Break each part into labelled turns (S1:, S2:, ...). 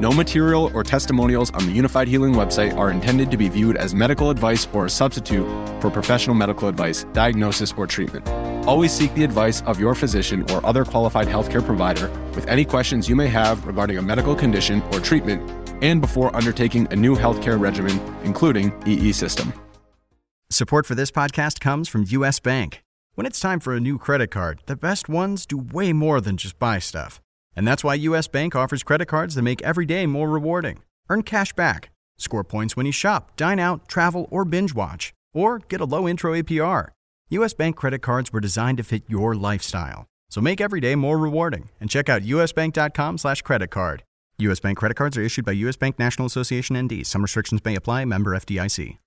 S1: No material or testimonials on the Unifyd Healing website are intended to be viewed as medical advice or a substitute for professional medical advice, diagnosis, or treatment. Always seek the advice of your physician or other qualified healthcare provider with any questions you may have regarding a medical condition or treatment and before undertaking a new healthcare regimen, including EE system.
S2: Support for this podcast comes from US Bank. When it's time for a new credit card, the best ones do way more than just buy stuff. And that's why US Bank offers credit cards that make every day more rewarding. Earn cash back, score points when you shop, dine out, travel, or binge watch, or get a low intro APR. US Bank credit cards were designed to fit your lifestyle. So make every day more rewarding and check out usbank.com slash credit card. US Bank credit cards are issued by US Bank National Association ND. Some restrictions may apply. Member FDIC.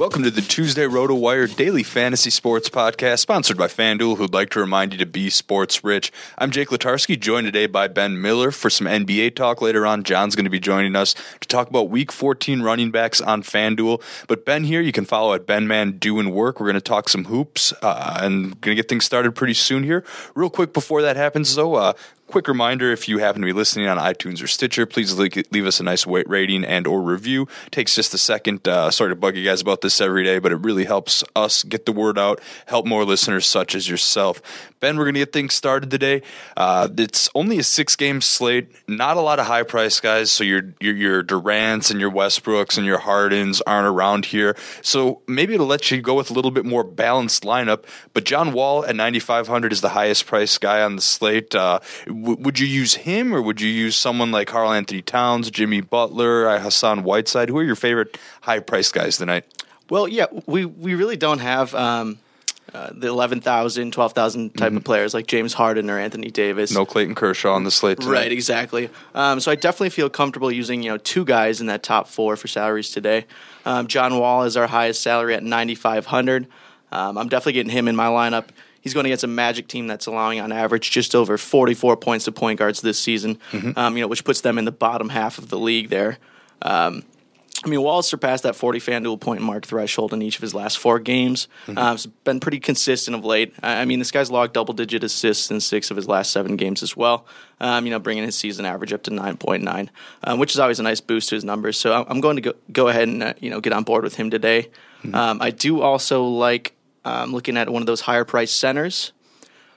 S3: Welcome to the Tuesday RotoWire Daily Fantasy Sports Podcast, sponsored by FanDuel, who'd like to remind you to be sports rich. I'm Jake Latarski, joined today by Ben Miller for some NBA talk later on. John's going to be joining us to talk about Week 14 running backs on FanDuel. But Ben here, you can follow at BenMan Doing Work. We're going to talk some hoops uh, and going to get things started pretty soon here. Real quick before that happens, though, uh, quick reminder if you happen to be listening on itunes or stitcher please leave us a nice rating and or review. It takes just a second uh, sorry to bug you guys about this every day but it really helps us get the word out help more listeners such as yourself. Ben we're going to get things started today. Uh, it's only a six game slate not a lot of high price guys so your, your your durants and your westbrooks and your hardens aren't around here. So maybe it'll let you go with a little bit more balanced lineup but john wall at 9500 is the highest priced guy on the slate. Uh, w- would you use him or would you use someone like Karl Anthony Towns, Jimmy Butler, Hassan Whiteside? Who are your favorite high price guys tonight?
S4: Well, yeah, we, we really don't have um, uh, the 11,000, 12,000 type mm-hmm. of players like James Harden or Anthony Davis.
S3: No Clayton Kershaw on the slate tonight.
S4: Right, exactly. Um, so I definitely feel comfortable using you know two guys in that top four for salaries today. Um, John Wall is our highest salary at 9,500. Um, I'm definitely getting him in my lineup. He's going against a Magic team that's allowing on average just over 44 points to point guards this season, mm-hmm. um, you know, which puts them in the bottom half of the league there. Um, I mean, Wallace surpassed that 40 FanDuel point mark threshold in each of his last four games. Mm-hmm. Um, it's been pretty consistent of late. I mean, this guy's logged double digit assists in six of his last seven games as well, um, you know, bringing his season average up to 9.9, um, which is always a nice boost to his numbers. So I'm going to go, go ahead and, uh, you know, get on board with him today. Mm-hmm. Um, I do also like um, looking at one of those higher price centers.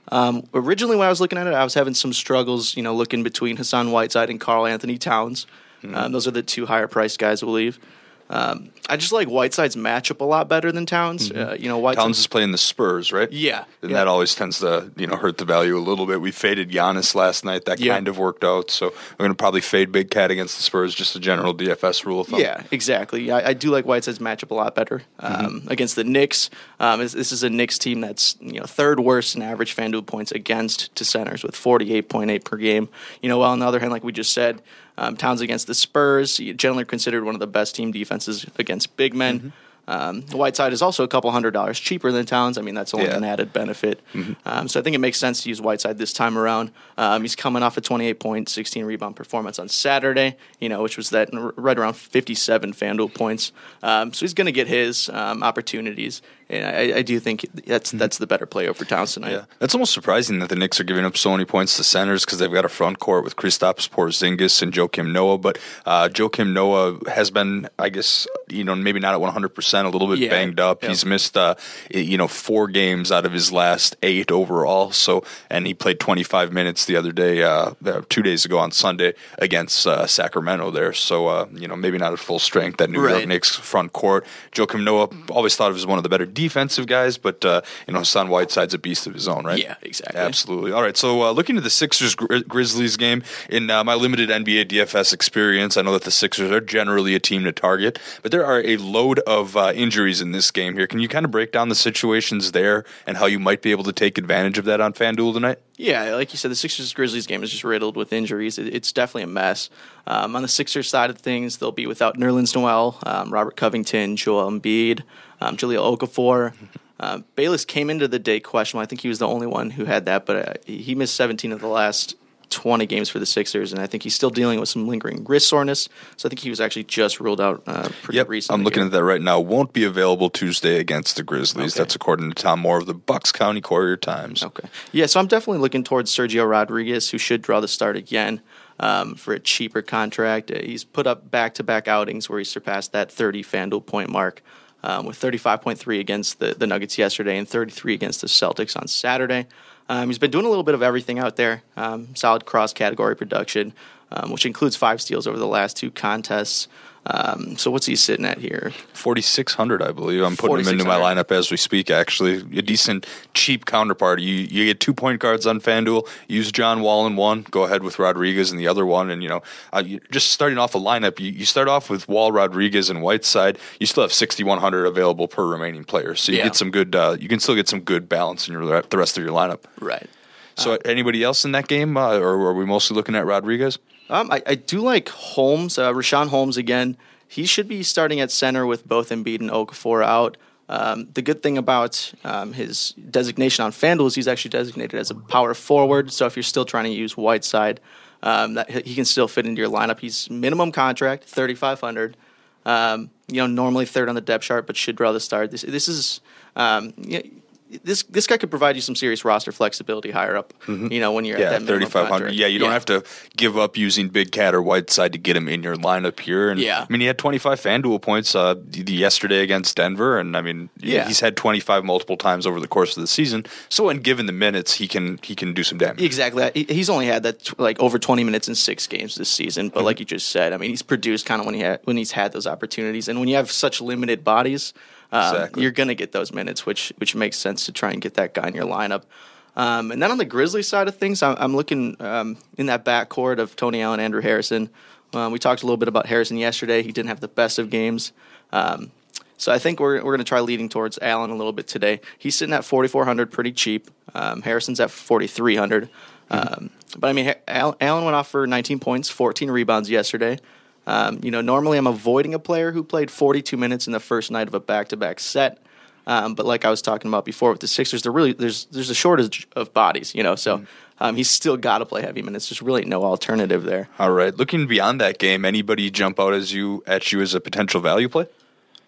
S4: Um, originally, when I was looking at it, I was having some struggles, you know, looking between Hassan Whiteside and Karl Anthony Towns. Mm-hmm. Um, those are the two higher priced guys, I believe. Um, I just like Whiteside's matchup a lot better than Towns. Mm-hmm. Uh, you know,
S3: Whiteside, Towns is playing the Spurs, right?
S4: Yeah,
S3: and
S4: yeah.
S3: that always tends to you know hurt the value a little bit. We faded Giannis last night. That yeah. kind of worked out. So we're going to probably fade Big Cat against the Spurs. Just a general DFS rule of thumb.
S4: Yeah, exactly. I, I do like Whiteside's matchup a lot better um, mm-hmm. against the Knicks. Um, this is a Knicks team that's you know third worst in average FanDuel points against to centers with forty eight point eight per game. You know, while on the other hand, like we just said. Um, Towns against the Spurs, generally considered one of the best team defenses against big men. Mm-hmm. Um, Whiteside is also a couple hundred dollars cheaper than Towns. I mean, that's only yeah. an added benefit. Mm-hmm. Um, so I think it makes sense to use Whiteside this time around. Um, he's coming off a 28 point, 16 rebound performance on Saturday, you know, which was that right around 57 FanDuel points. Um, so he's going to get his um, opportunities. And I, I do think that's that's the better play over Towns tonight.
S3: Yeah, it's almost surprising that the Knicks are giving up so many points to centers because they've got a front court with Kristaps Porzingis and Joakim Noah. But uh, Joakim Noah has been, I guess, you know, maybe not at 100, percent a little bit
S4: Yeah.
S3: banged up.
S4: Yeah.
S3: He's missed, uh, you know, four games out of his last eight overall. So, and he played 25 minutes the other day, uh, uh, two days ago on Sunday against uh, Sacramento there. So, uh, you know, maybe not at full strength. That New York Knicks front court. Joakim Noah always thought of as one of the better defensive guys, but uh, you know, Hassan Whiteside's a beast of his own, right?
S4: Yeah, exactly.
S3: Absolutely. All right. So, uh, looking at the Sixers Gri- Grizzlies game in uh, my limited NBA DFS experience, I know that the Sixers are generally a team to target, but there are a load of uh, injuries in this game here. Can you kind of break down the situations there and how you might be able to take advantage of that on FanDuel tonight?
S4: Yeah, like you said, the Sixers Grizzlies game is just riddled with injuries. It's definitely a mess. Um, on the Sixers side of things, they'll be without Nerlens Noel, um, Robert Covington, Joel Embiid, um, Jahlil Okafor. Uh, Bayless came into the day questionable. I think he was the only one who had that, but uh, he missed 17 of the last 20 games for the Sixers, and I think he's still dealing with some lingering wrist soreness. So I think he was actually just ruled out uh, pretty
S3: Yep,
S4: recently.
S3: I'm looking
S4: here.
S3: at that right now. Won't be available Tuesday against the Grizzlies.
S4: Okay.
S3: That's according to Tom Moore of the Bucks County Courier Times.
S4: Okay. Yeah, so I'm definitely looking towards Sergio Rodriguez, who should draw the start again um, for a cheaper contract. Uh, he's put up back to back outings where he surpassed that 30 FanDuel point mark um, with 35.3 against the, the Nuggets yesterday and 33 against the Celtics on Saturday. Um, he's been doing a little bit of everything out there. Um, solid cross category production, um, which includes five steals over the last two contests. Um, so what's he sitting at here?
S3: 4600 I believe. I'm putting him into my lineup as we speak actually. A decent cheap counterpart. You you get two point guards on FanDuel. Use John Wall in one, go ahead with Rodriguez in the other one and you know, uh, you, just starting off a lineup, you, you start off with Wall, Rodriguez and Whiteside. You still have 6100 available per remaining player. So you
S4: Yeah.
S3: get some good uh, you can still get some good balance in your the rest of your lineup.
S4: Right.
S3: So anybody else in that game uh, or are we mostly looking at Rodriguez?
S4: Um, I, I do like Holmes, uh, Richaun Holmes again. He should be starting at center with both Embiid and Okafor out. Um, the good thing about um, his designation on FanDuel is he's actually designated as a power forward. So if you're still trying to use Whiteside, um, that he can still fit into your lineup. He's minimum contract, thirty five hundred. Um, you know, normally third on the depth chart, but should draw the start. This this is um, you know, this this guy could provide you some serious roster flexibility higher up. You know, when you're
S3: Yeah,
S4: at that
S3: thirty five hundred. Yeah, you don't have to give up using Big Cat or Whiteside to get him in your lineup here. And
S4: Yeah.
S3: I mean, he had twenty five FanDuel points uh, yesterday against Denver, and I mean,
S4: Yeah.
S3: he's had twenty five multiple times over the course of the season. So, when given the minutes, he can he can do some damage.
S4: Exactly. He's only had that like over 20 minutes in six games this season. But like you just said, I mean, he's produced kind of when he had, when he's had those opportunities, and when you have such limited bodies, um,
S3: Exactly.
S4: you're going to get those minutes, which which makes sense to try and get that guy in your lineup. Um, and then on the Grizzlies side of things, I'm, I'm looking um, in that backcourt of Tony Allen, Andrew Harrison. Um, we talked a little bit about Harrison yesterday. He didn't have the best of games. Um, so I think we're, we're going to try leading towards Allen a little bit today. He's sitting at 4,400, pretty cheap. Um, Harrison's at 4,300. Um, but I mean, Allen went off for 19 points, 14 rebounds yesterday. Um, you know, normally I'm avoiding a player who played 42 minutes in the first night of a back-to-back set. Um, but like I was talking about before with the Sixers, there really there's there's a shortage of bodies, you know. So um, he's still got to play heavy minutes. There's really no alternative there.
S3: All right, looking beyond that game, anybody jump out as you at you as a potential value play?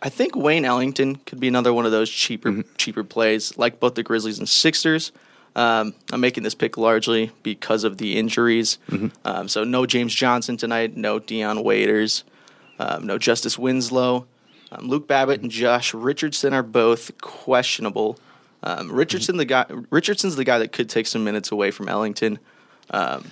S4: I think Wayne Ellington could be another one of those cheaper
S3: Mm-hmm.
S4: cheaper plays, like both the Grizzlies and Sixers. Um, I'm making this pick largely because of the injuries.
S3: Mm-hmm.
S4: Um, so no James Johnson tonight, no Dion Waiters, um, no Justice Winslow. Um, Luke Babbitt and Josh Richardson are both questionable. Um, Richardson, the guy, Richardson's the guy that could take some minutes away from Ellington. Um,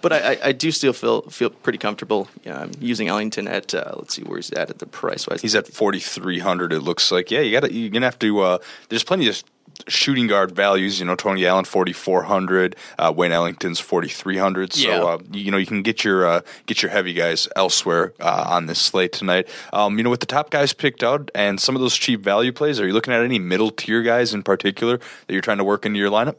S4: but I, I, I do still feel feel pretty comfortable um, using Ellington at uh, let's see where he's at at the price wise.
S3: He's at forty three hundred. It looks like. Yeah, you got to. You're gonna have to. Uh, there's plenty of shooting guard values. You know, Tony Allen forty four hundred. Uh, Wayne Ellington's forty three hundred. So
S4: Yeah.
S3: uh, you, know you can get your uh, get your heavy guys elsewhere uh, on this slate tonight. Um, you know, with the top guys picked out and some of those cheap value plays, are you looking at any middle tier guys in particular that you're trying to work into your lineup?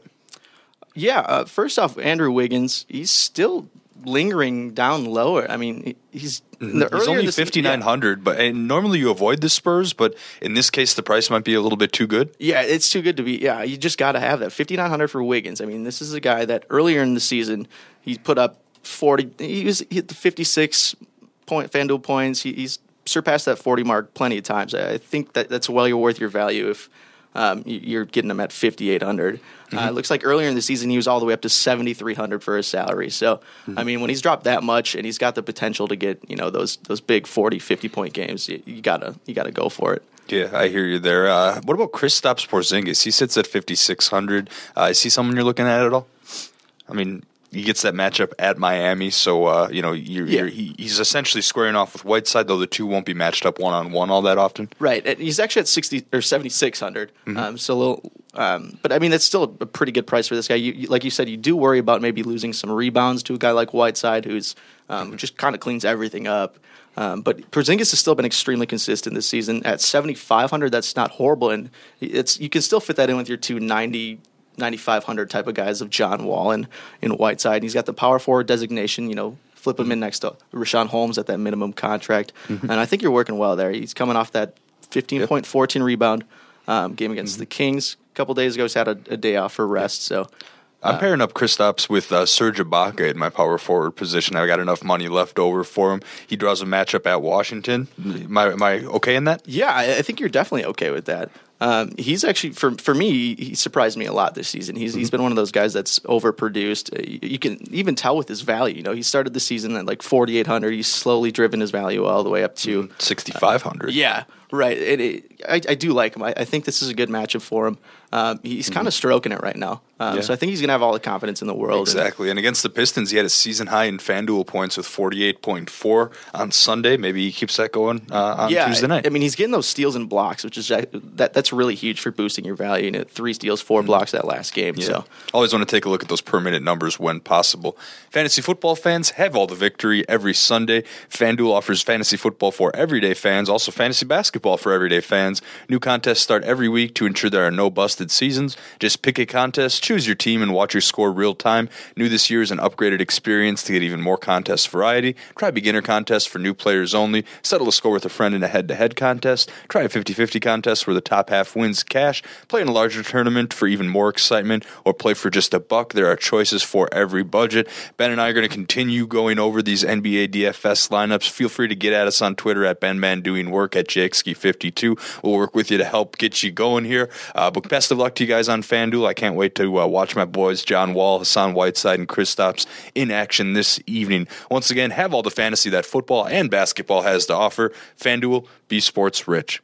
S4: Yeah, uh, first off, Andrew Wiggins, he's still lingering down lower. I mean, he- he's the
S3: Mm-hmm. He's only fifty nine hundred, but and normally you avoid the Spurs, but in this case the price might be a little bit too good.
S4: Yeah, it's too good to be. Yeah, you just got to have that fifty nine hundred for Wiggins. I mean, this is a guy that earlier in the season he put up forty. He was he hit the fifty six point Fanduel points. He, he's surpassed that forty mark plenty of times. I I think that that's well worth your value if um, you're getting him at 5,800. Mm-hmm. Uh, it looks like earlier in the season he was all the way up to 7,300 for his salary. So, mm-hmm. I mean, when he's dropped that much and he's got the potential to get you know those those big 40, 50 point games, you, you gotta you gotta go for it.
S3: Yeah, I hear you there. Uh, what about Kristaps Porzingis? He sits at 5,600. Uh, is he someone you're looking at at all? I mean, he gets that matchup at Miami, so uh, you know you're, yeah. you're, he, he's essentially squaring off with Whiteside, though the two won't be matched up one on one all that often.
S4: Right, and he's actually at sixty or seventy six hundred. mm mm-hmm. um, so a little, um, but I mean that's still a pretty good price for this guy. You, you, like you said, you do worry about maybe losing some rebounds to a guy like Whiteside, who's um, who just kind of cleans everything up. Um, but Porzingis has still been extremely consistent this season at 7,500. That's not horrible, and it's you can still fit that in with your two ninety 9,500 type of guys of John Wall and in Whiteside. And he's got the power forward designation, you know, flip him in next to Richaun Holmes at that minimum contract. Mm-hmm. And I think you're working well there. He's coming off that 15 point, 14 rebound um, game against mm-hmm. the Kings. A couple days ago, he's had a, a day off for rest. So.
S3: I'm uh, pairing up Kristaps with uh, Serge Ibaka in my power forward position. I've got enough money left over for him. He draws a matchup at Washington. Am I, am I okay in that?
S4: Yeah, I think you're definitely okay with that. Um, he's actually for for me, he surprised me a lot this season. He's mm-hmm. he's been one of those guys that's overproduced. Uh, you can even tell with his value. You know, he started the season at like 4,800. He's slowly driven his value all the way up to
S3: mm, 6,500.
S4: Uh, yeah, right. It, it, I, I do like him. I, I, think this is a good matchup for him. Um, he's kind of mm-hmm. stroking it right now. Um, yeah. So I think he's going to have all the confidence in the world.
S3: Exactly. And, and, against the Pistons, he had a season high in FanDuel points with 48.4 on Sunday. Maybe he keeps that going uh, on
S4: yeah,
S3: Tuesday night.
S4: I mean, he's getting those steals and blocks, which is that that's really huge for boosting your value. You know, three steals, 4 mm-hmm. blocks that last game. Yeah. So
S3: always want to take a look at those per minute numbers when possible. Fantasy football fans have all the victory every Sunday. FanDuel offers fantasy football for everyday fans, also fantasy basketball for everyday fans. New contests start every week to ensure there are no busted seasons. Just pick a contest, choose your team, and watch your score real time. New this year is an upgraded experience to get even more contest variety. Try beginner contests for new players only. Settle a score with a friend in a head to head contest. Try a 50 50 contest where the top half wins cash. Play in a larger tournament for even more excitement, or play for just a buck. There are choices for every budget. Ben and I are going to continue going over these NBA DFS lineups. Feel free to get at us on Twitter at Ben Man Doing Work at JakeSki52. We'll work with you to help get you going here. Uh, but best of luck to you guys on FanDuel. I can't wait to uh, watch my boys, John Wall, Hassan Whiteside, and Kristaps in action this evening. Once again, have all the fantasy that football and basketball has to offer. FanDuel, be sports rich.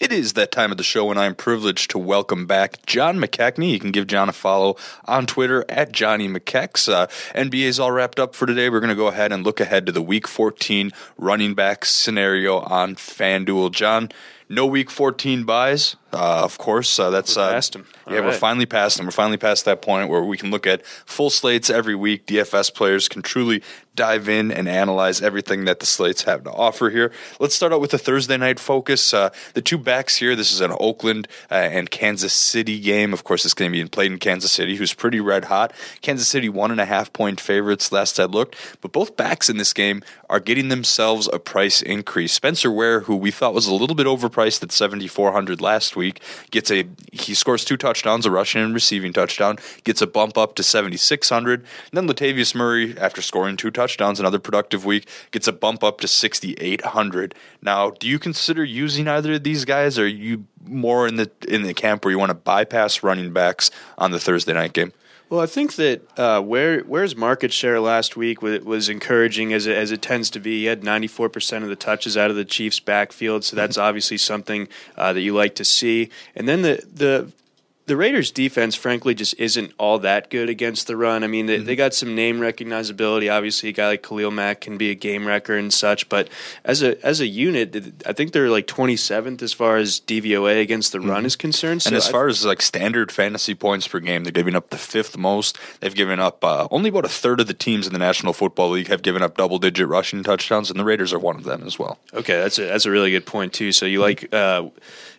S3: It is that time of the show, and I'm privileged to welcome back John McKechnie. You can give John a follow on Twitter at Johnnymckechs. Uh, NBA's all wrapped up for today. We're going to go ahead and look ahead to the Week 14 running back scenario on FanDuel. John, no Week 14 byes. Uh, of course, uh, that's
S5: we're past him.
S3: yeah, right. we're finally past them. We're finally past that point where we can look at full slates every week. DFS players can truly dive in and analyze everything that the slates have to offer here. Let's start out with the Thursday night focus. Uh, the two backs here. This is an Oakland uh, and Kansas City game. Of course, it's going to be played in Kansas City, who's pretty red hot. Kansas City one and a half point favorites last I looked, but both backs in this game are getting themselves a price increase. Spencer Ware, who we thought was a little bit overpriced at 7,400 last week. Gets a he scores two touchdowns, a rushing and receiving touchdown. Gets a bump up to seventy six hundred. And then Latavius Murray, after scoring two touchdowns, another productive week, gets a bump up to sixty eight hundred. Now, do you consider using either of these guys? Or are you more in the in the camp where you want to bypass running backs on the Thursday night game?
S5: Well, I think that uh, where Ware's market share last week was, was encouraging as it, as it tends to be. He had 94% of the touches out of the Chiefs' backfield, so that's mm-hmm. obviously something uh, that you like to see. And then the the the Raiders' defense, frankly, just isn't all that good against the run. I mean, they, mm-hmm. they got some name recognizability. Obviously, a guy like Khalil Mack can be a game wrecker and such. But as a as a unit, I think they're like 27th as far as DVOA against the mm-hmm. run is concerned.
S3: So and as far as like standard fantasy points per game, they're giving up the fifth most. They've given up uh, only about a third of the teams in the National Football League have given up double digit rushing touchdowns, and the Raiders are one of them as well.
S5: Okay, that's a, that's a really good point too. So you like. Uh,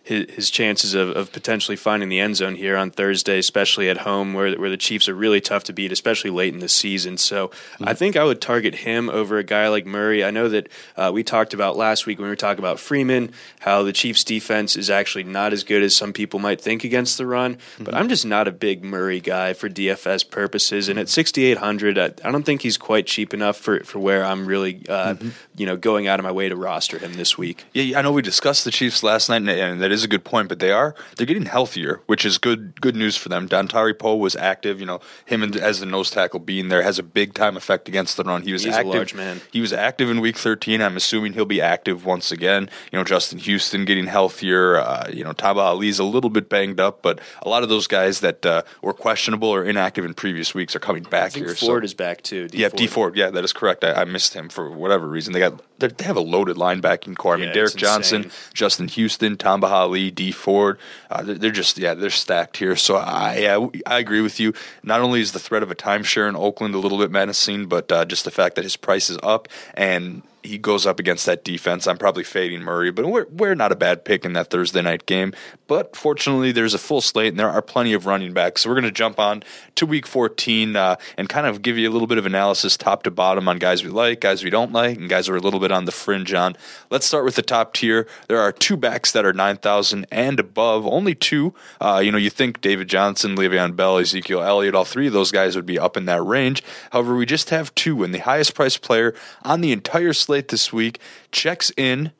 S5: his, his chances of, of potentially finding the end zone here on Thursday, especially at home, where where the Chiefs are really tough to beat, especially late in the season. So mm-hmm. I think I would target him over a guy like Murray. I know that uh, we talked about last week when we were talking about Freeman how the Chiefs' defense is actually not as good as some people might think against the run. Mm-hmm. But I'm just not a big Murray guy for DFS purposes, and at 6,800, I, I don't think he's quite cheap enough for for where I'm really uh, mm-hmm. you know going out of my way to roster him this week.
S3: Yeah, I know we discussed the Chiefs last night, and that is a good point. But they are they're getting healthier, which is good good good news for them. Dontari Poe was active. You know, him as the nose tackle being there has a big time effect against the run. He was
S5: He's
S3: active.
S5: large man.
S3: He was active in Week 13. I'm assuming he'll be active once again. You know, Justin Houston getting healthier. Uh, you know, Tamba Hali's a little bit banged up, but a lot of those guys that uh, were questionable or inactive in previous weeks are coming back here.
S5: Ford so. is back too.
S3: D yeah, Ford. Dee Ford. Yeah, that is correct. I, I missed him for whatever reason. They got they have a loaded linebacking corps. I mean, yeah, Derrick Johnson, Justin Houston, Tamba Hali, Dee Ford. Uh, they're, they're, just yeah, they're stacked here. So I yeah, I agree with you. Not only is the threat of a timeshare in Oakland a little bit menacing, but uh, just the fact that his price is up and he goes up against that defense. I'm probably fading Murray, but we're, we're not a bad pick in that Thursday night game. But fortunately, there's a full slate and there are plenty of running backs. So we're going to jump on to week 14 uh, and kind of give you a little bit of analysis top to bottom on guys we like, guys we don't like, and guys are a little bit on the fringe on. Let's start with the top tier. There are two backs that are 9,000 and above, only two. Uh, you know, you think David Johnson, Le'Veon Bell, Ezekiel Elliott, all three of those guys would be up in that range. However, we just have two, and the highest priced player on the entire slate slate this week checks in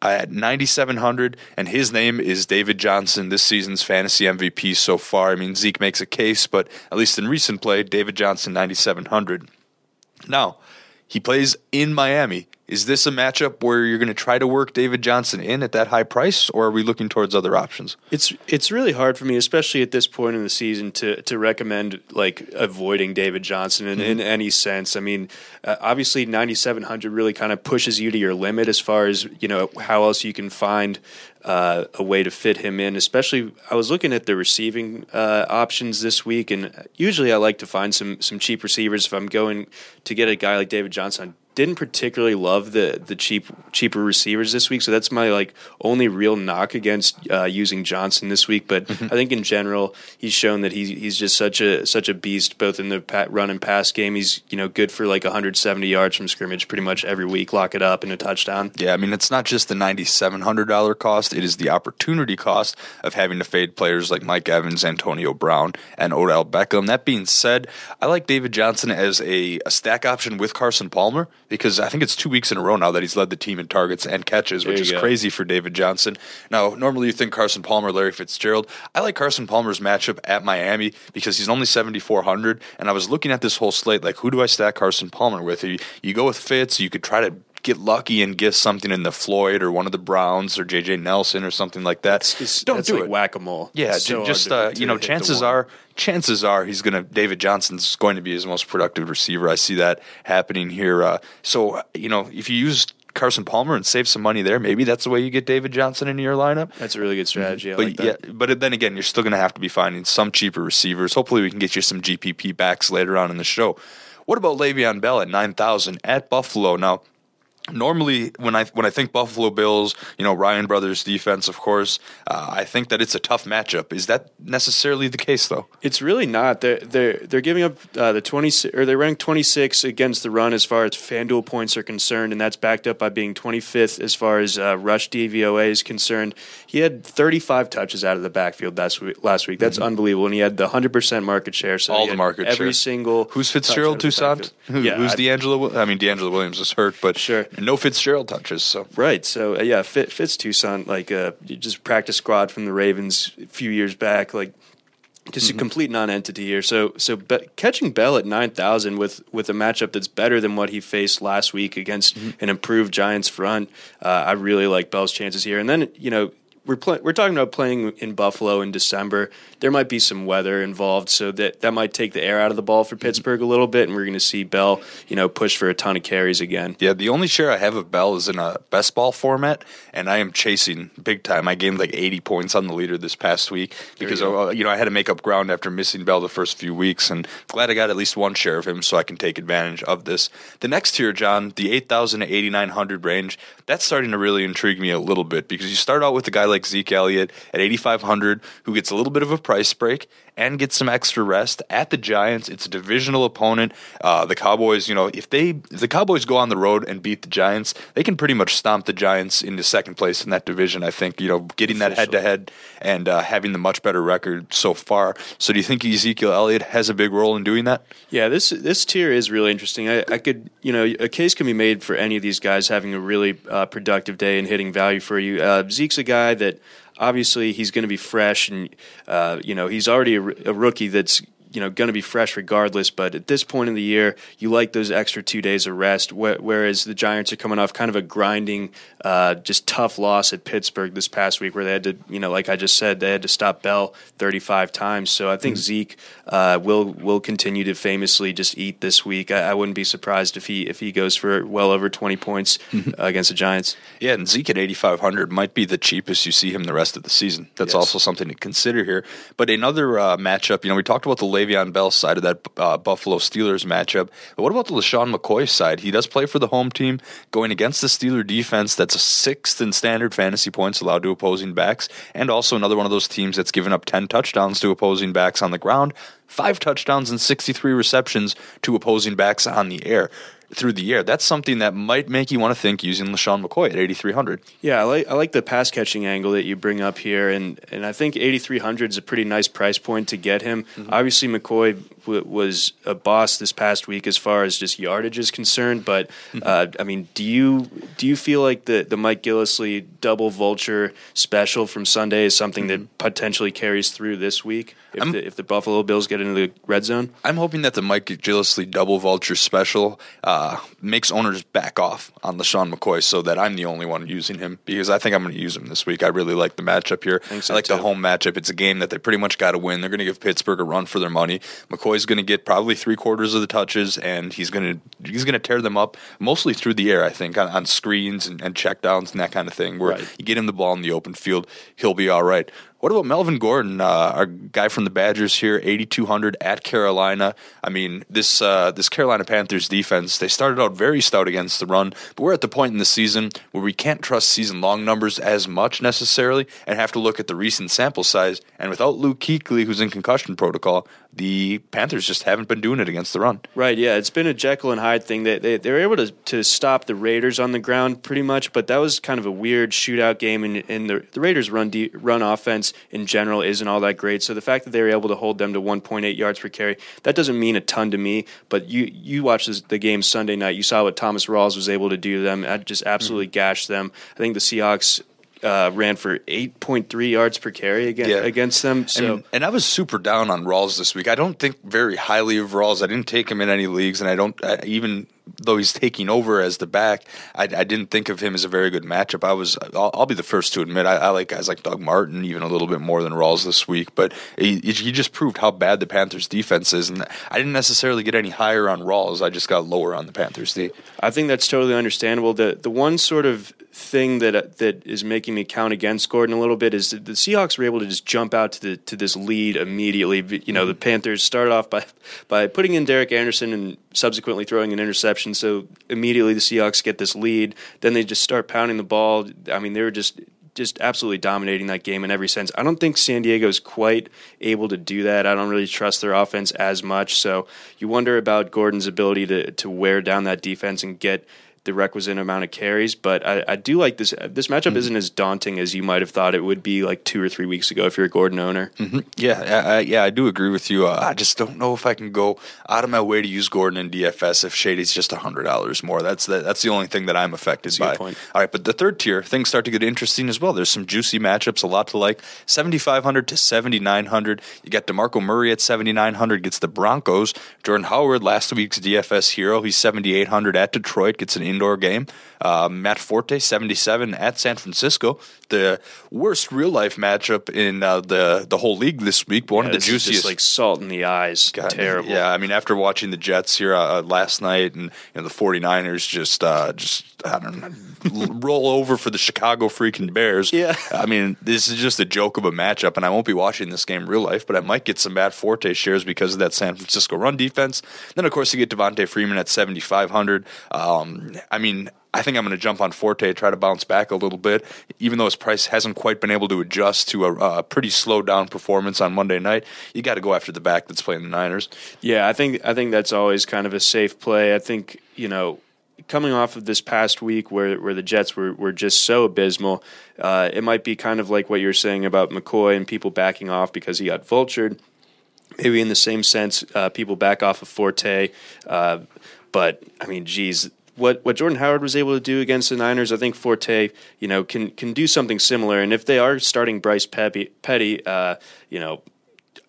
S3: at 9,700, and his name is David Johnson, this season's fantasy MVP so far. I mean, Zeke makes a case, but at least in recent play, David Johnson, 9,700. Now, he plays in Miami. Is this a matchup where you're going to try to work David Johnson in at that high price, or are we looking towards other options?
S5: It's it's really hard for me, especially at this point in the season, to to recommend like avoiding David Johnson in, mm-hmm. in any sense. I mean, uh, obviously, 9700 really kind of pushes you to your limit as far as you know how else you can find uh, a way to fit him in. Especially, I was looking at the receiving uh, options this week, and usually I like to find some some cheap receivers if I'm going to get a guy like David Johnson didn't particularly love the the cheap cheaper receivers this week, so that's my like only real knock against uh, using Johnson this week. But mm-hmm. I think in general, he's shown that he's he's just such a such a beast both in the run and pass game. He's you know good for like 170 yards from scrimmage pretty much every week, lock it up in a touchdown.
S3: Yeah, I mean it's not just the 9700 dollar cost; it is the opportunity cost of having to fade players like Mike Evans, Antonio Brown, and Odell Beckham. That being said, I like David Johnson as a, a stack option with Carson Palmer because I think it's two weeks in a row now that he's led the team in targets and catches, which is go. crazy for David Johnson. Now, normally you think Carson Palmer, Larry Fitzgerald. I like Carson Palmer's matchup at Miami because he's only 7,400. And I was looking at this whole slate, like, who do I stack Carson Palmer with? You, you go with Fitz, you could try to get lucky and get something in the Floyd or one of the Browns or JJ Nelson or something like that.
S5: It's, it's, Don't do like it. Whack a mole.
S3: Yeah, so just uh, you know, chances are chances are he's going to David Johnson's going to be his most productive receiver. I see that happening here. Uh, so you know, if you use Carson Palmer and save some money there. Maybe that's the way you get David Johnson into your lineup.
S5: That's a really good strategy. I
S3: but
S5: like
S3: yeah, but then again, you're still going to have to be finding some cheaper receivers. Hopefully, we can get you some GPP backs later on in the show. What about Le'Veon Bell at nine thousand at Buffalo? Now, normally when I when I think Buffalo Bills, you know Ryan Brothers defense, of course, uh, I think that it's a tough matchup. Is that necessarily the case though?
S5: It's really not. They're they're they're giving up uh, the twenty or they're ranked twenty six against the run as far as FanDuel points are concerned, and that's backed up by being twenty fifth as far as uh, rush DVOA is concerned. He had thirty five touches out of the backfield last week. Last week, that's mm-hmm. unbelievable, and he had the hundred percent market share. So
S3: all the market
S5: every
S3: share.
S5: single.
S3: Who's Fitzgerald Toussaint? Who, yeah, who's DeAngelo? I mean DeAngelo Williams is hurt, but
S5: sure,
S3: no Fitzgerald touches. So
S5: right, so uh, yeah, Fitz Toussaint, like uh, just practice squad from the Ravens a few years back, like just mm-hmm. a complete non-entity here. So so be- catching Bell at nine thousand with with a matchup that's better than what he faced last week against mm-hmm. an improved Giants front, uh, I really like Bell's chances here. And then you know we're play- we're talking about playing in Buffalo in December. There might be some weather involved, so that that might take the air out of the ball for Pittsburgh a little bit, and we're going to see Bell, you know, push for a ton of carries again.
S3: Yeah, the only share I have of Bell is in a best ball format, and I am chasing big time. I gained like 80 points on the leader this past week because you, uh, you know I had to make up ground after missing Bell the first few weeks, and glad I got at least one share of him so I can take advantage of this. The next tier, John, the 8,000 to 8,900 range, that's starting to really intrigue me a little bit because you start out with a guy like like Zeke Elliott at 8,500, who gets a little bit of a price break and get some extra rest at the Giants. It's a divisional opponent. Uh, the Cowboys, you know, if they if the Cowboys go on the road and beat the Giants, they can pretty much stomp the Giants into second place in that division. I think you know, getting that head to head and uh, having the much better record so far. So, do you think Ezekiel Elliott has a big role in doing that?
S5: Yeah, this this tier is really interesting. I, I could, you know, a case can be made for any of these guys having a really uh, productive day and hitting value for you. Uh, Zeke's a guy that obviously he's going to be fresh, and uh, you know he's already a, a rookie that's you know going to be fresh regardless. But at this point in the year, you like those extra two days of rest. Wh- whereas the Giants are coming off kind of a grinding, uh, just tough loss at Pittsburgh this past week, where they had to, you know, like I just said, they had to stop Bell 35 times. So I think mm-hmm. Zeke uh, will will continue to famously just eat this week. I, I, wouldn't be surprised if he if he goes for well over 20 points mm-hmm. against the Giants.
S3: Yeah, and Zeke at 8,500 might be the cheapest you see him the rest of the season. That's yes. also something to consider here. But another uh, matchup, you know, we talked about the Le'Veon Bell side of that uh, Buffalo Steelers matchup. But what about the LeSean McCoy side? He does play for the home team, going against the Steeler defense that's a sixth in standard fantasy points allowed to opposing backs, and also another one of those teams that's given up 10 touchdowns to opposing backs on the ground, five touchdowns and 63 receptions to opposing backs on the air through the air. That's something that might make you want to think using LeSean McCoy at 8,300.
S5: Yeah, I like, I like the pass catching angle that you bring up here, and, and I think 8,300 is a pretty nice price point to get him. Mm-hmm. Obviously, McCoy w- was a boss this past week as far as just yardage is concerned, but mm-hmm. uh, I mean, do you do you feel like the, the Mike Gillislee double vulture special from Sunday is something mm-hmm. that potentially carries through this week? If the, if the Buffalo Bills get into the red zone.
S3: I'm hoping that the Mike Gillislee double vulture special uh, makes owners back off on LeSean McCoy so that I'm the only one using him because I think I'm going to use him this week. I really like the matchup here. I, so I like too. the home matchup. It's a game that they pretty much got to win. They're going to give Pittsburgh a run for their money. McCoy's going to get probably three quarters of the touches, and he's going to he's going to tear them up mostly through the air. I think on, on screens and, and checkdowns and that kind of thing. Where right. you get him the ball in the open field, he'll be all right. What about Melvin Gordon, uh, our guy from the Badgers here, 8,200 at Carolina? I mean, this uh, this Carolina Panthers defense, they started out very stout against the run, but we're at the point in the season where we can't trust season long numbers as much necessarily and have to look at the recent sample size. And without Luke Kuechly, who's in concussion protocol, the Panthers just haven't been doing it against the run.
S5: Right, yeah. It's been a Jekyll and Hyde thing. They, they, they able to, to stop the Raiders on the ground pretty much, but that was kind of a weird shootout game, and, and the, the Raiders' run, de- run offense in general isn't all that great. So the fact that they were able to hold them to 1.8 yards per carry, that doesn't mean a ton to me, but you, you watched this, the game Sunday night. You saw what Thomas Rawls was able to do to them. That just absolutely mm-hmm. gashed them. I think the Seahawks uh, ran for 8.3 yards per carry against, yeah. against them. So.
S3: I mean, and I was super down on Rawls this week. I don't think very highly of Rawls. I didn't take him in any leagues, and I don't I, even though he's taking over as the back. I, I, didn't think of him as a very good matchup. I was I'll, I'll be the first to admit I, I, like guys like Doug Martin even a little bit more than Rawls this week. But he, he just proved how bad the Panthers defense is, and I didn't necessarily get any higher on Rawls. I just got lower on the Panthers D.
S5: I think that's totally understandable. The the one sort of thing that uh, that is making me count against Gordon a little bit is that the Seahawks were able to just jump out to the to this lead immediately. You know, the mm-hmm. Panthers started off by by putting in Derek Anderson and subsequently throwing an interception. So immediately the Seahawks get this lead. Then they just start pounding the ball. I mean, they were just just absolutely dominating that game in every sense. I don't think San Diego is quite able to do that. I don't really trust their offense as much. So you wonder about Gordon's ability to to wear down that defense and get the requisite amount of carries. But I, I do like this. This matchup mm-hmm. isn't as daunting as you might have thought it would be like two or three weeks ago if you're a Gordon owner.
S3: Mm-hmm. Yeah, I, yeah, I do agree with you. Uh, I just don't know if I can go out of my way to use Gordon in DFS if Shady's just hundred dollars more. That's the, that's the only thing that I'm affected by. All right, but the third tier things start to get interesting as well. There's some juicy matchups, a lot to like. 7,500 to 7,900. You got Demarco Murray at 7,900 gets the Broncos. Jordan Howard, last week's DFS hero, he's 7,800 at Detroit, gets an indoor game. Uh, Matt Forte, 77 at San Francisco. The worst real life matchup in uh, the the whole league this week, but yeah, one of the juiciest.
S5: like salt in the eyes. God, Terrible.
S3: Yeah, I mean, after watching the Jets here uh, last night and you know, the 49ers just, uh, just I don't know, roll over for the Chicago freaking Bears.
S5: Yeah.
S3: I mean, this is just a joke of a matchup, and I won't be watching this game real life, but I might get some Matt Forte shares because of that San Francisco run defense. Then, of course, you get Devonta Freeman at 7,500. Um, I mean, I think I'm going to jump on Forte, try to bounce back a little bit, even though his price hasn't quite been able to adjust to a, pretty slow down performance on Monday night. You got to go after the back that's playing the Niners.
S5: Yeah, I think I think that's always kind of a safe play. I think you know coming off of this past week where where the Jets were, were just so abysmal, uh, it might be kind of like what you're saying about McCoy and people backing off because he got vultured. Maybe in the same sense, uh, people back off of Forte. Uh, but I mean, geez, what what Jordan Howard was able to do against the Niners, I think Forte, you know, can can do something similar. And if they are starting Bryce Petty, Petty uh, you know,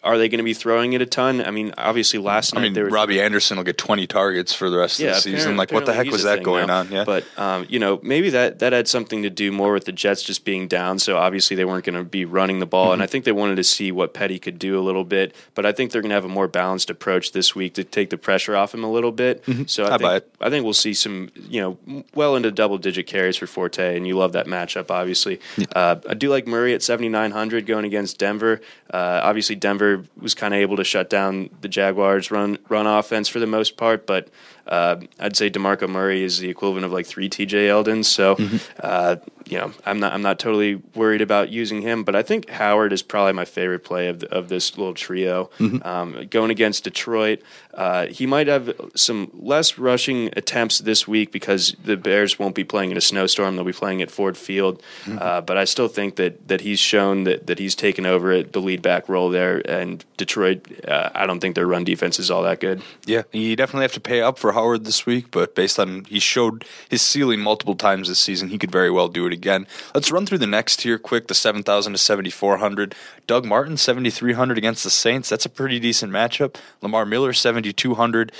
S5: are they going to be throwing it a ton? I mean, obviously last night
S3: I mean,
S5: there was,
S3: Robbie Anderson will get 20 targets for the rest of the season. Like, what the heck was that going
S5: now.
S3: on? Yeah.
S5: But um, you know, maybe that that had something to do more with the Jets just being down. So obviously they weren't going to be running the ball,
S3: Mm-hmm.
S5: and I think they wanted to see what Petty could do a little bit. But I think they're going to have a more balanced approach this week to take the pressure off him a little bit. So I,
S3: Mm-hmm. I
S5: think. I think we'll see some you know well into double digit carries for Forte, and you love that matchup. Obviously, uh, I do like Murray at seventy nine hundred going against Denver. Uh, obviously, Denver was kind of able to shut down the Jaguars' run run offense for the most part, but uh, I'd say Demarco Murray is the equivalent of like three T.J. Yeldons. So, uh, you know, I'm not I'm not totally worried about using him, but I think Howard is probably my favorite play of the, of this little trio. Um, going against Detroit, uh, he might have some less rushing attempts this week because the Bears won't be playing in a snowstorm; they'll be playing at Ford Field. Uh, but I still think that that he's shown that that he's taken over at the lead back role there, and Detroit. Uh, I don't think their run defense is all that good.
S3: Yeah, you definitely have to pay up for Howard this week, but based on he showed his ceiling multiple times this season, he could very well do it again. Let's run through the next tier quick: the seven thousand to seventy four hundred. Doug Martin seventy three hundred against the Saints. That's a pretty decent matchup. Lamar Miller seventy two hundred.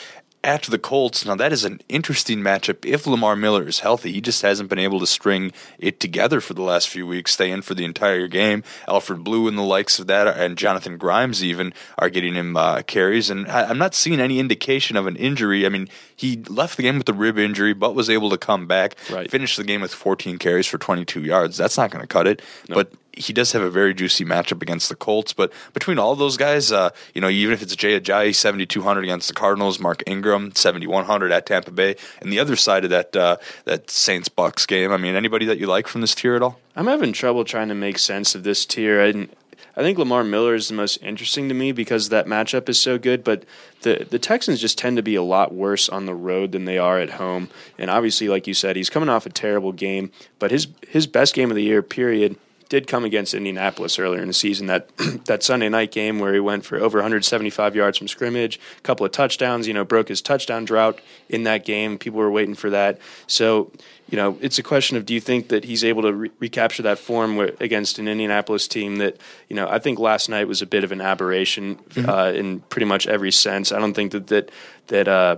S3: At the Colts, now that is an interesting matchup. If Lamar Miller is healthy, he just hasn't been able to string it together for the last few weeks, stay in for the entire game. Alfred Blue and the likes of that, and Jonathan Grimes even are getting him uh, carries. And I, I'm not seeing any indication of an injury. I mean, he left the game with a rib injury, but was able to come back,
S5: Right.
S3: finish the game with 14 carries for 22 yards. That's not going to cut it. But he does have a very juicy matchup against the Colts. But between all those guys, uh, you know, even if it's Jay Ajayi, 7,200 against the Cardinals, Mark Ingram, 7,100 at Tampa Bay, and the other side of that uh, that Saints Bucks game. I mean, anybody that you like from this tier at all?
S5: I'm having trouble trying to make sense of this tier. I, I think Lamar Miller is the most interesting to me because that matchup is so good, but the the Texans just tend to be a lot worse on the road than they are at home. And obviously, like you said, he's coming off a terrible game, but his his best game of the year, period, did come against Indianapolis earlier in the season. That that Sunday night game where he went for over 175 yards from scrimmage, a couple of touchdowns. You know, broke his touchdown drought in that game. People were waiting for that. So you know, it's a question of do you think that he's able to re- recapture that form where, against an Indianapolis team that, you know, I think last night was a bit of an aberration uh, in pretty much every sense. I don't think that that that uh,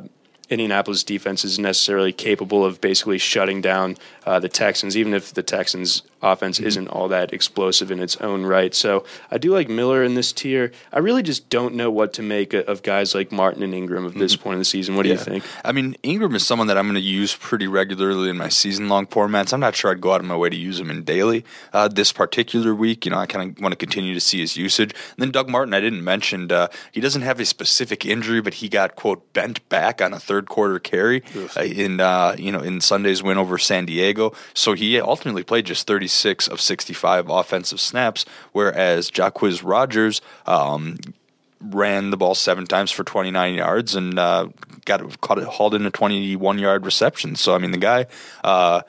S5: Indianapolis defense is necessarily capable of basically shutting down uh, the Texans, even if the Texans' offense isn't all that explosive in its own right. So I do like Miller in this tier. I really just don't know what to make of guys like Martin and Ingram at this point in the season. What do you think?
S3: I mean, Ingram is someone that I'm going to use pretty regularly in my season long formats. I'm not sure I'd go out of my way to use him in daily uh, this particular week. You know, I kind of want to continue to see his usage. And then Doug Martin, I didn't mention, uh, he doesn't have a specific injury, but he got, quote, bent back on a third quarter carry uh, in, uh, you know, in Sunday's win over San Diego. So he ultimately played just 36 of 65 offensive snaps, whereas Jacquizz Rodgers, um, ran the ball seven times for 29 yards and uh, got caught it hauled in a 21 yard reception. So I mean the guy. Uh,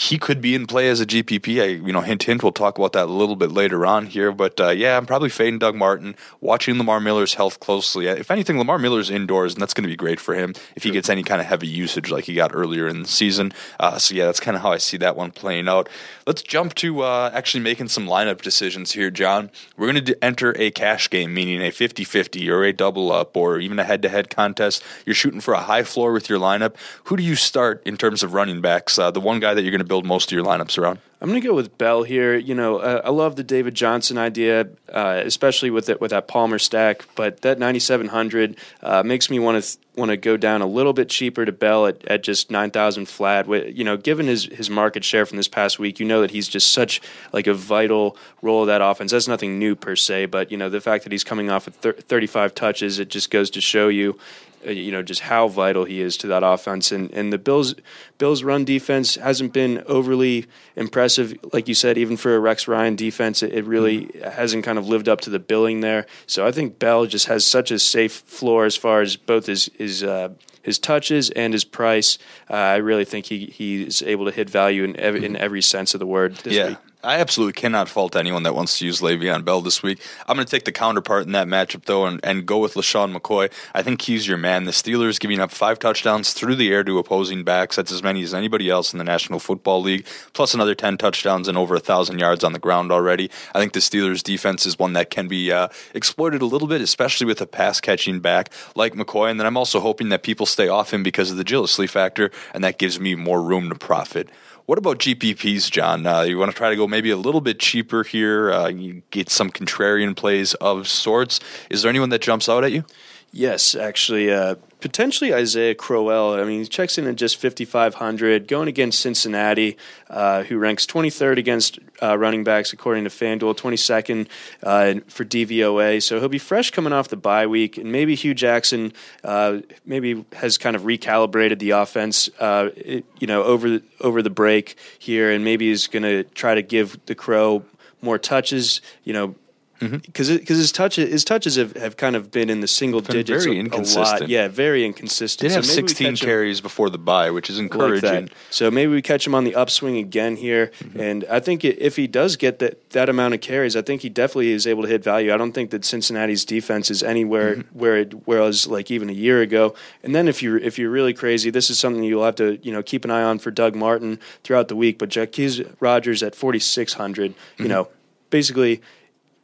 S3: he could be in play as a GPP. I, you know, hint, hint. We'll talk about that a little bit later on here. But uh, yeah, I'm probably fading Doug Martin, watching Lamar Miller's health closely. If anything, Lamar Miller's indoors, and that's going to be great for him if he gets any kind of heavy usage like he got earlier in the season. Uh, so yeah, that's kind of how I see that one playing out. Let's jump to uh, actually making some lineup decisions here, John. We're going to enter a cash game, meaning a 50-50 or a double up or even a head-to-head contest. You're shooting for a high floor with your lineup. Who do you start in terms of running backs? Uh, the one guy that you're going to build most of your lineups around?
S5: I'm going to go with Bell here. You know, uh, I love the David Johnson idea, uh, especially with it with that Palmer stack. But that 9700 uh, makes me want to th- want to go down a little bit cheaper to Bell at, at just 9,000 flat. You know, given his his market share from this past week, you know that he's just such like a vital role of that offense. That's nothing new per se, but you know the fact that he's coming off of thir- 35 touches, it just goes to show you you know just how vital he is to that offense. And and the Bills Bills run defense hasn't been overly impressive, like you said, even for a Rex Ryan defense. It, it really mm-hmm. hasn't kind of lived up to the billing there. So I think Bell just has such a safe floor as far as both his his uh, his touches and his price. Uh, I really think he he's able to hit value in every, in mm-hmm. every sense of the word.
S3: yeah.
S5: Week.
S3: I absolutely cannot fault anyone that wants to use Le'Veon Bell this week. I'm going to take the counterpart in that matchup, though, and, and go with LeSean McCoy. I think he's your man. The Steelers giving up five touchdowns through the air to opposing backs. That's as many as anybody else in the National Football League, plus another 10 touchdowns and over a 1,000 yards on the ground already. I think the Steelers' defense is one that can be uh, exploited a little bit, especially with a pass catching back like McCoy. And then I'm also hoping that people stay off him because of the agility factor, and that gives me more room to profit. What about GPPs, John? Uh, you want to try to go maybe a little bit cheaper here, uh, you get some contrarian plays of sorts. Is there anyone that jumps out at you?
S5: Yes, actually, uh, potentially Isaiah Crowell. I mean, he checks in at just 5,500, going against Cincinnati, uh, who ranks 23rd against uh, running backs according to FanDuel, 22nd uh, for DVOA. So he'll be fresh coming off the bye week, and maybe Hue Jackson uh, maybe has kind of recalibrated the offense, uh, it, you know, over over the break here, and maybe is going to try to give the Crow more touches, you know, because mm-hmm. because his touches his touches have, have kind of been in the single been digits
S3: very
S5: a,
S3: inconsistent.
S5: A lot. Yeah, very inconsistent.
S3: Did so have 16 carries before the bye, which is encouraging.
S5: Like so maybe we catch him on the upswing again here, mm-hmm. and I think if he does get that that amount of carries, I think he definitely is able to hit value. I don't think that Cincinnati's defense is anywhere mm-hmm. where it was like even a year ago. And then if you're if you're really crazy, this is something you'll have to you know keep an eye on for Doug Martin throughout the week. But Jacquizz Rodgers at 4600, you mm-hmm. know, basically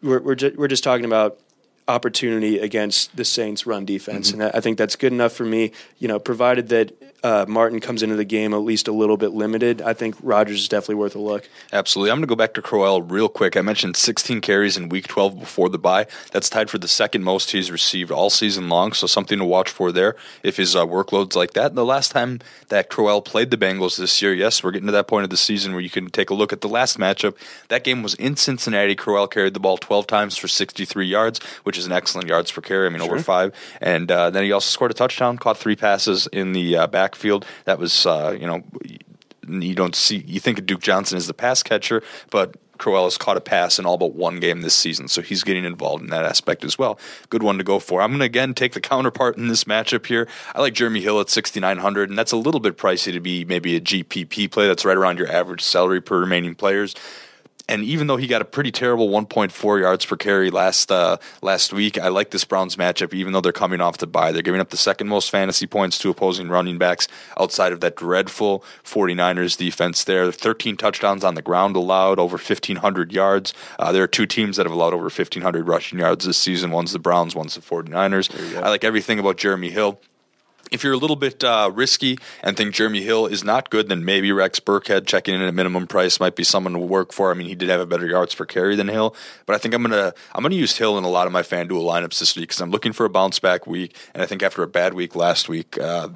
S5: we're we're, ju- we're just talking about opportunity against the Saints' run defense, mm-hmm. and I think that's good enough for me. You know, provided that uh, Martin comes into the game at least a little bit limited, I think Rodgers is definitely worth a look.
S3: Absolutely. I'm going to go back to Crowell real quick. I mentioned 16 carries in Week 12 before the bye. That's tied for the second most he's received all season long, so something to watch for there if his uh, workload's like that. And the last time that Crowell played the Bengals this year, yes, we're getting to that point of the season where you can take a look at the last matchup. That game was in Cincinnati. Crowell carried the ball 12 times for 63 yards, which is an excellent yards per carry. I mean, sure. over five. And uh, then he also scored a touchdown, caught three passes in the uh, backfield. That was, uh, you know, you don't see you think of Duke Johnson as the pass catcher, but Crowell has caught a pass in all but one game this season, so he's getting involved in that aspect as well. Good one to go for. I'm going to again take the counterpart in this matchup here. I like Jeremy Hill at 6,900, and that's a little bit pricey to be maybe a GPP play. That's right around your average salary per remaining players and even though he got a pretty terrible 1.4 yards per carry last uh, last week, I like this Browns matchup. Even though they're coming off the bye, they're giving up the second most fantasy points to opposing running backs outside of that dreadful 49ers defense. There, 13 touchdowns on the ground allowed, over 1,500 yards. Uh, there are two teams that have allowed over 1,500 rushing yards this season. One's the Browns, one's the 49ers. I like everything about Jeremy Hill if you're a little bit uh, risky and think Jeremy Hill is not good, then maybe Rex Burkhead checking in at minimum price might be someone to work for. I mean, he did have a better yards per carry than Hill, but I think I'm gonna I'm gonna use Hill in a lot of my FanDuel lineups this week because I'm looking for a bounce back week, and I think after a bad week last week, uh,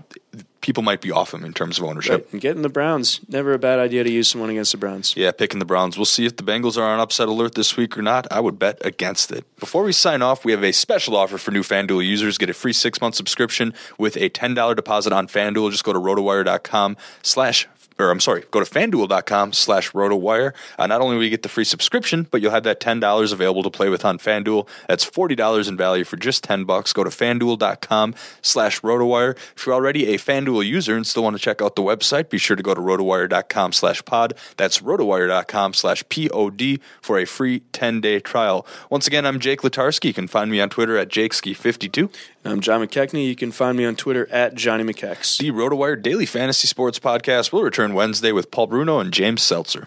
S3: people might be off him in terms of ownership.
S5: Right. Getting the Browns, never a bad idea to use someone against the Browns.
S3: Yeah, picking the Browns. We'll see if the Bengals are on upset alert this week or not. I would bet against it. Before we sign off, we have a special offer for new FanDuel users. Get a free six-month subscription with a $10 deposit on FanDuel. Just go to rotowire.com slash or I'm sorry, go to fanduel.com slash rotowire. Uh, not only will you get the free subscription, but you'll have that $10 available to play with on FanDuel. That's $40 in value for just 10 bucks. Go to fanduel.com slash rotowire. If you're already a FanDuel user and still want to check out the website, be sure to go to rotowire.com slash pod. That's rotowire.com slash pod for a free 10-day trial. Once again, I'm Jake Letarski. You can find me on Twitter at jakeski52.
S5: I'm John McKechnie. You can find me on Twitter at Johnnymckechs.
S3: The RotoWire Daily Fantasy Sports Podcast will return Wednesday with Paul Bruno and James Seltzer.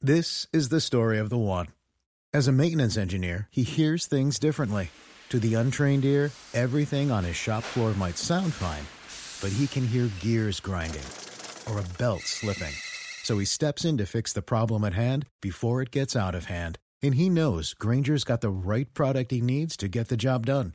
S6: This is the story of the one. As a maintenance engineer, he hears things differently. To the untrained ear, everything on his shop floor might sound fine, but he can hear gears grinding or a belt slipping. So he steps in to fix the problem at hand before it gets out of hand. And he knows Grainger's got the right product he needs to get the job done,